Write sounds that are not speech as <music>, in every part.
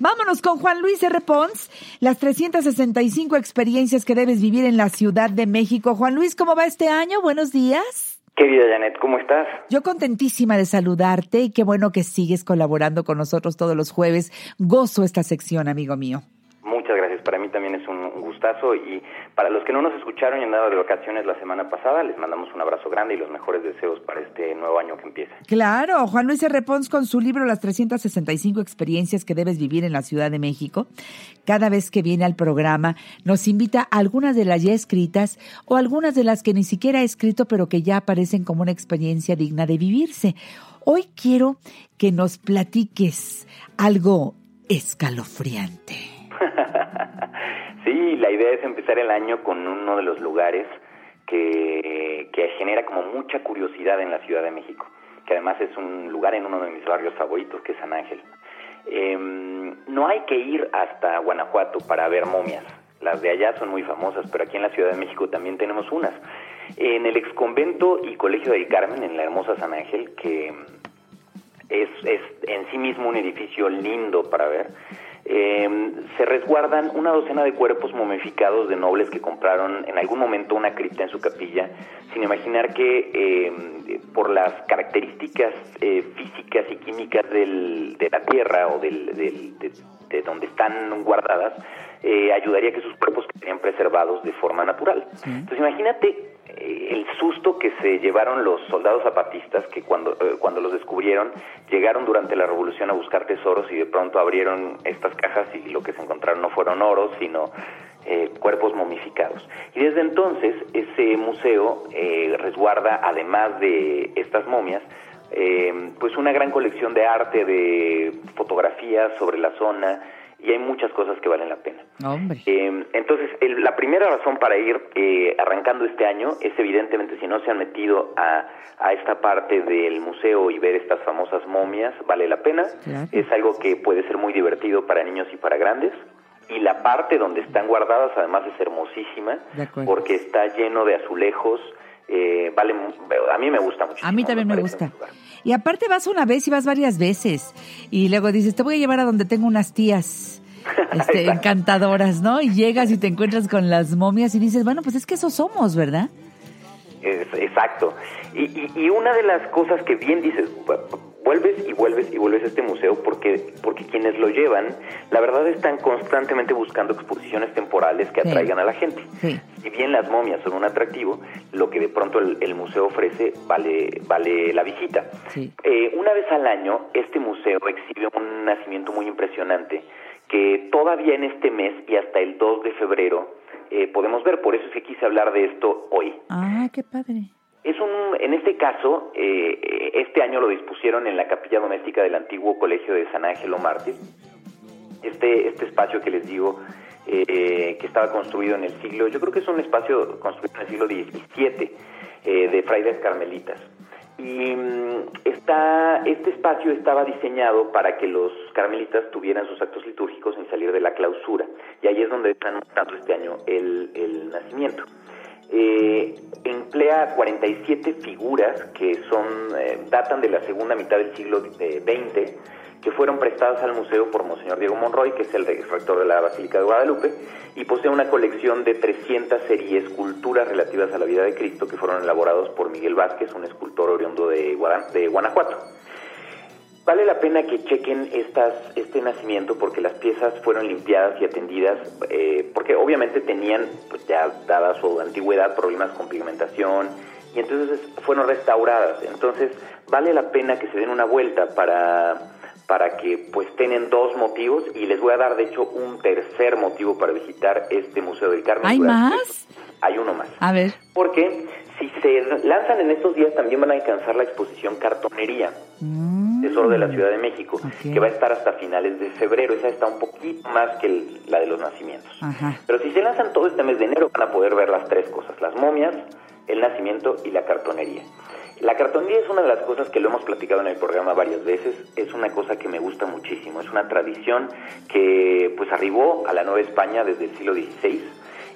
Vámonos con Juan Luis R. Pons, las 365 experiencias que debes vivir en la Ciudad de México. Juan Luis, ¿cómo va este año? Buenos días. Querida Janet, ¿cómo estás? Yo contentísima de saludarte y qué bueno que sigues colaborando con nosotros todos los jueves. Gozo esta sección, amigo mío. Para mí también es un gustazo y para los que no nos escucharon y andado de vacaciones la semana pasada, les mandamos un abrazo grande y los mejores deseos para este nuevo año que empieza. Claro, Juan Luis R. Con su libro Las 365 experiencias que debes vivir en la Ciudad de México. Cada vez que viene al programa nos invita a algunas de las ya escritas o algunas de las que ni siquiera ha escrito pero que ya aparecen como una experiencia digna de vivirse. Hoy quiero que nos platiques algo escalofriante. Idea es empezar el año con uno de los lugares que, que genera como mucha curiosidad en la Ciudad de México, que además es un lugar en uno de mis barrios favoritos, que es San Ángel. Em, no hay que ir hasta Guanajuato para ver momias. Las de allá son muy famosas, pero aquí en la Ciudad de México también tenemos unas. En el exconvento y colegio del Carmen, en la hermosa San Ángel, que es, es en sí mismo un edificio lindo para ver, eh, se resguardan una docena de cuerpos momificados de nobles que compraron en algún momento una cripta en su capilla, sin imaginar que eh, por las características eh, físicas y químicas del, de la tierra o del, de, donde están guardadas, eh, ayudaría a que sus cuerpos queden preservados de forma natural. Entonces imagínate el susto que se llevaron los soldados zapatistas que cuando, eh, cuando los descubrieron llegaron durante la revolución a buscar tesoros y de pronto abrieron estas cajas y lo que se encontraron no fueron oros sino eh, cuerpos momificados. Y desde entonces ese museo resguarda además de estas momias pues una gran colección de arte, de fotografías sobre la zona, y hay muchas cosas que valen la pena. Eh, entonces, la primera razón para ir eh, arrancando este año es evidentemente si no se han metido a, a, esta parte del museo y ver estas famosas momias, vale la pena. Es algo que puede ser muy divertido para niños y para grandes. Y la parte donde están guardadas además es hermosísima porque está lleno de azulejos. Eh, vale, a mí me gusta mucho. A mí también me, gusta. Y aparte vas una vez y vas varias veces. Y luego dices, te voy a llevar a donde tengo unas tías <laughs> este, encantadoras, ¿no? Y llegas y te encuentras con las momias y dices, bueno, pues es que eso somos, ¿verdad? exacto. Y, y, una de las cosas que bien dices, vuelves y vuelves y vuelves a este museo porque, porque quienes lo llevan, la verdad están constantemente buscando exposiciones temporales que atraigan a la gente. Si bien las momias son un atractivo, lo que de pronto el, museo ofrece vale, vale la visita. Eh, una vez al año, este museo exhibe un nacimiento muy impresionante que todavía en este mes y hasta el 2 de febrero eh, podemos ver. Por eso es que quise hablar de esto hoy. Ah, qué padre. Es un, en este caso, eh, este año lo dispusieron en la capilla doméstica del antiguo colegio de San Ángelo Mártir. Este, este espacio que les digo, eh, que estaba construido en el siglo, yo creo que es un espacio construido en el siglo XVII eh, de frailes carmelitas. Y mm, está, este espacio estaba diseñado para que los carmelitas tuvieran sus actos litúrgicos sin salir de la clausura. Y ahí es donde están tanto este año el, el nacimiento eh, emplea 47 figuras que son eh, datan de la segunda mitad del siglo XX, eh, que fueron prestadas al museo por Monseñor Diego Monroy, que es el rector de la Basílica de Guadalupe, y posee una colección de 300 series esculturas relativas a la vida de Cristo que fueron elaborados por Miguel Vázquez, un escultor oriundo de, de Guanajuato. Vale la pena que chequen estas, este nacimiento porque las piezas fueron limpiadas y atendidas, eh, porque obviamente tenían, pues ya dada su antigüedad, problemas con pigmentación y entonces fueron restauradas. Entonces vale la pena que se den una vuelta para, para que pues tengan dos motivos y les voy a dar de hecho un tercer motivo para visitar este Museo del Carmen. ¿Hay más? Hay uno más. A ver. Porque si se lanzan en estos días también van a alcanzar la exposición Cartonería. Mm. Tesoro de la Ciudad de México, que va a estar hasta finales de febrero. Esa está un poquito más que la de los nacimientos. Pero si se lanzan todo este mes de enero, van a poder ver las tres cosas, las momias, el nacimiento y la cartonería. La cartonería es una de las cosas que lo hemos platicado en el programa varias veces, es una cosa que me gusta muchísimo, es una tradición que pues arribó a la Nueva España desde el siglo XVI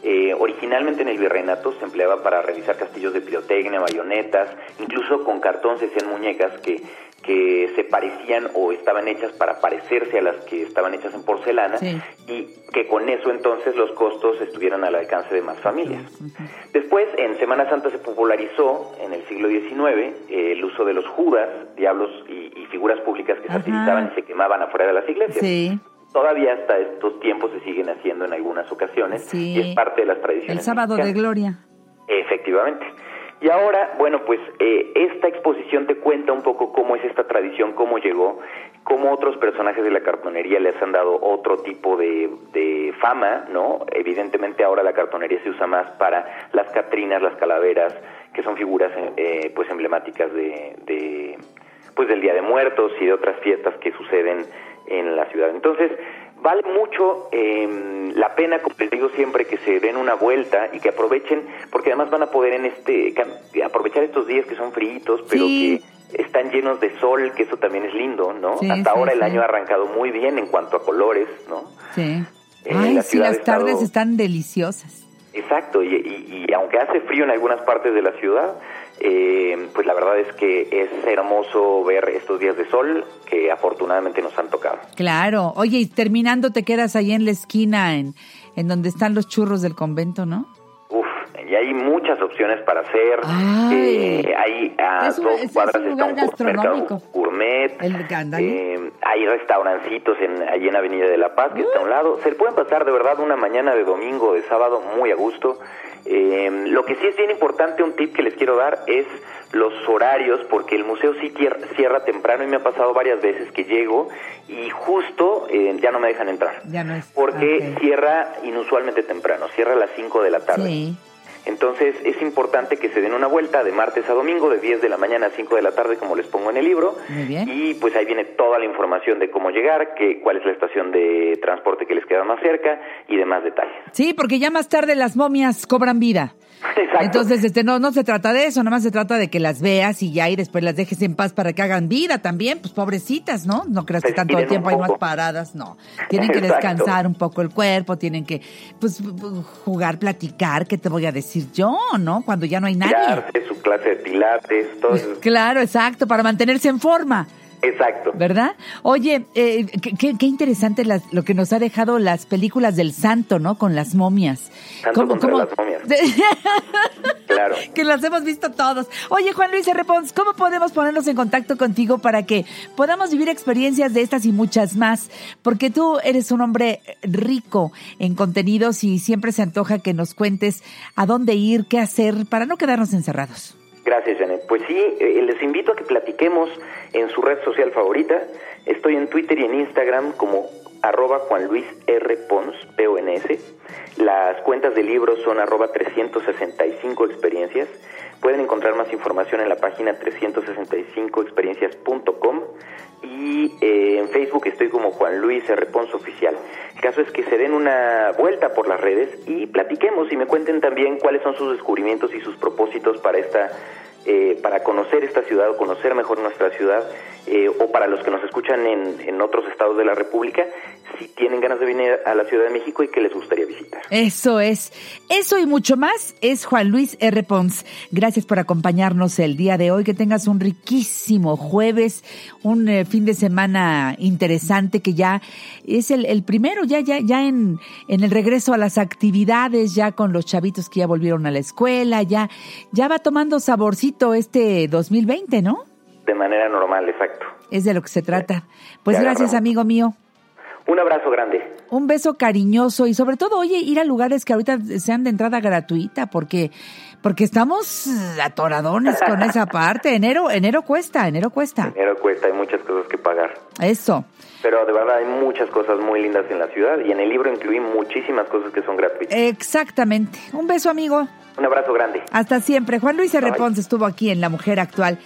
Eh, originalmente en el virreinato se empleaba para realizar castillos de pirotecnia, bayonetas, incluso con cartón se hacían muñecas que, que se parecían o estaban hechas para parecerse a las que estaban hechas en porcelana y que con eso entonces los costos estuvieran al alcance de más familias. Después, en Semana Santa se popularizó en el siglo XIX eh, el uso de los judas, diablos y, figuras públicas que se utilizaban y se quemaban afuera de las iglesias. Todavía hasta estos tiempos se siguen haciendo en algunas ocasiones y es parte de las tradiciones. El sábado de gloria. Efectivamente. Y ahora, bueno, pues eh, esta exposición te cuenta un poco cómo es esta tradición, cómo llegó, cómo otros personajes de la cartonería les han dado otro tipo de, de fama, ¿no? Evidentemente ahora la cartonería se usa más para las catrinas, las calaveras, que son figuras eh, pues emblemáticas de, de, pues del Día de Muertos y de otras fiestas que suceden en la ciudad. Entonces, vale mucho eh, la pena, como les digo siempre, que se den una vuelta y que aprovechen, porque además van a poder en este aprovechar estos días que son fríos, pero que están llenos de sol, que eso también es lindo, ¿no? Hasta ahora el año ha arrancado muy bien en cuanto a colores, ¿no? Sí. Eh, Ay, sí, las tardes están deliciosas. Exacto, y, y, aunque hace frío en algunas partes de la ciudad, eh, pues la verdad es que es hermoso ver estos días de sol que afortunadamente nos han tocado. Claro. Oye, y terminando te quedas ahí en la esquina, en, en donde están los churros del convento, ¿no? Uf, y hay muchas opciones para hacer. Eh, hay a dos cuadras está un gastronómico. gourmet. eh, hay restaurancitos en, allí en Avenida de la Paz, que está a un lado. Se pueden pasar de verdad una mañana de domingo, de sábado, muy a gusto. Eh, lo que sí es bien importante, un tip que les quiero dar es los horarios, porque el museo sí cierra temprano y me ha pasado varias veces que llego y justo eh, ya no me dejan entrar. Ya no es. Porque cierra inusualmente temprano, cierra a las 5 de la tarde. Sí. Entonces es importante que se den una vuelta de martes a domingo, de 10 de la mañana a 5 de la tarde, como les pongo en el libro. Y pues ahí viene toda la información de cómo llegar, que, cuál es la estación de transporte que les queda más cerca y demás detalles. Sí, porque ya más tarde las momias cobran vida. Entonces, este, no, no se trata de eso, nada más se trata de que las veas y ya y después las dejes en paz para que hagan vida también, pues pobrecitas, ¿no? No creas que están todo el tiempo ahí más paradas, no. Tienen que descansar un poco el cuerpo, tienen que, pues, jugar, platicar, ¿qué te voy a decir yo, no? Cuando ya no hay nadie. su clase de pilates, todo pues, Claro, exacto, para mantenerse en forma. Exacto. ¿Verdad? Oye, eh, qué, qué, interesante lo que nos ha dejado las películas del santo, ¿no? Con las momias. Santo ¿Cómo, las momias. <laughs> claro. Que las hemos visto todos. Oye, Juan Luis R. Pons, ¿cómo podemos ponernos en contacto contigo para que podamos vivir experiencias de estas y muchas más? Porque tú eres un hombre rico en contenidos y siempre se antoja que nos cuentes a dónde ir, qué hacer, para no quedarnos encerrados. Gracias, Janet. Pues sí, eh, les invito a que platiquemos en su red social favorita. Estoy en Twitter y en Instagram como arroba Juan Luis R. Pons, P-O-N-S. Las cuentas del libro son arroba 365 experiencias. Pueden encontrar más información en la página 365experiencias.com y eh, en Facebook estoy como Juan Luis R. Pons Oficial. El caso es que se den una vuelta por las redes y platiquemos y me cuenten también cuáles son sus descubrimientos y sus propósitos para esta eh, para conocer esta ciudad o conocer mejor nuestra ciudad, eh, o para los que nos escuchan en, en, otros estados de la República, si tienen ganas de venir a la Ciudad de México y que les gustaría visitar. Eso es. Eso y mucho más es Juan Luis R. Pons. Gracias por acompañarnos el día de hoy. Que tengas un riquísimo jueves, un eh, fin de semana interesante que ya es el, el primero, ya, ya, ya en, en el regreso a las actividades, ya con los chavitos que ya volvieron a la escuela, ya, ya va tomando saborcito este 2020, ¿no? De manera normal, exacto. Es de lo que se trata. Pues gracias, amigo mío. Un abrazo grande. Un beso cariñoso y sobre todo, oye, ir a lugares que ahorita sean de entrada gratuita porque porque estamos atoradones con <laughs> esa parte. Enero enero cuesta, enero cuesta. Enero cuesta, hay muchas cosas que pagar. Eso. Pero de verdad hay muchas cosas muy lindas en la ciudad y en el libro incluí muchísimas cosas que son gratuitas. Exactamente. Un beso, amigo. Un abrazo grande. Hasta siempre. Juan Luis R. estuvo aquí en La Mujer Actual.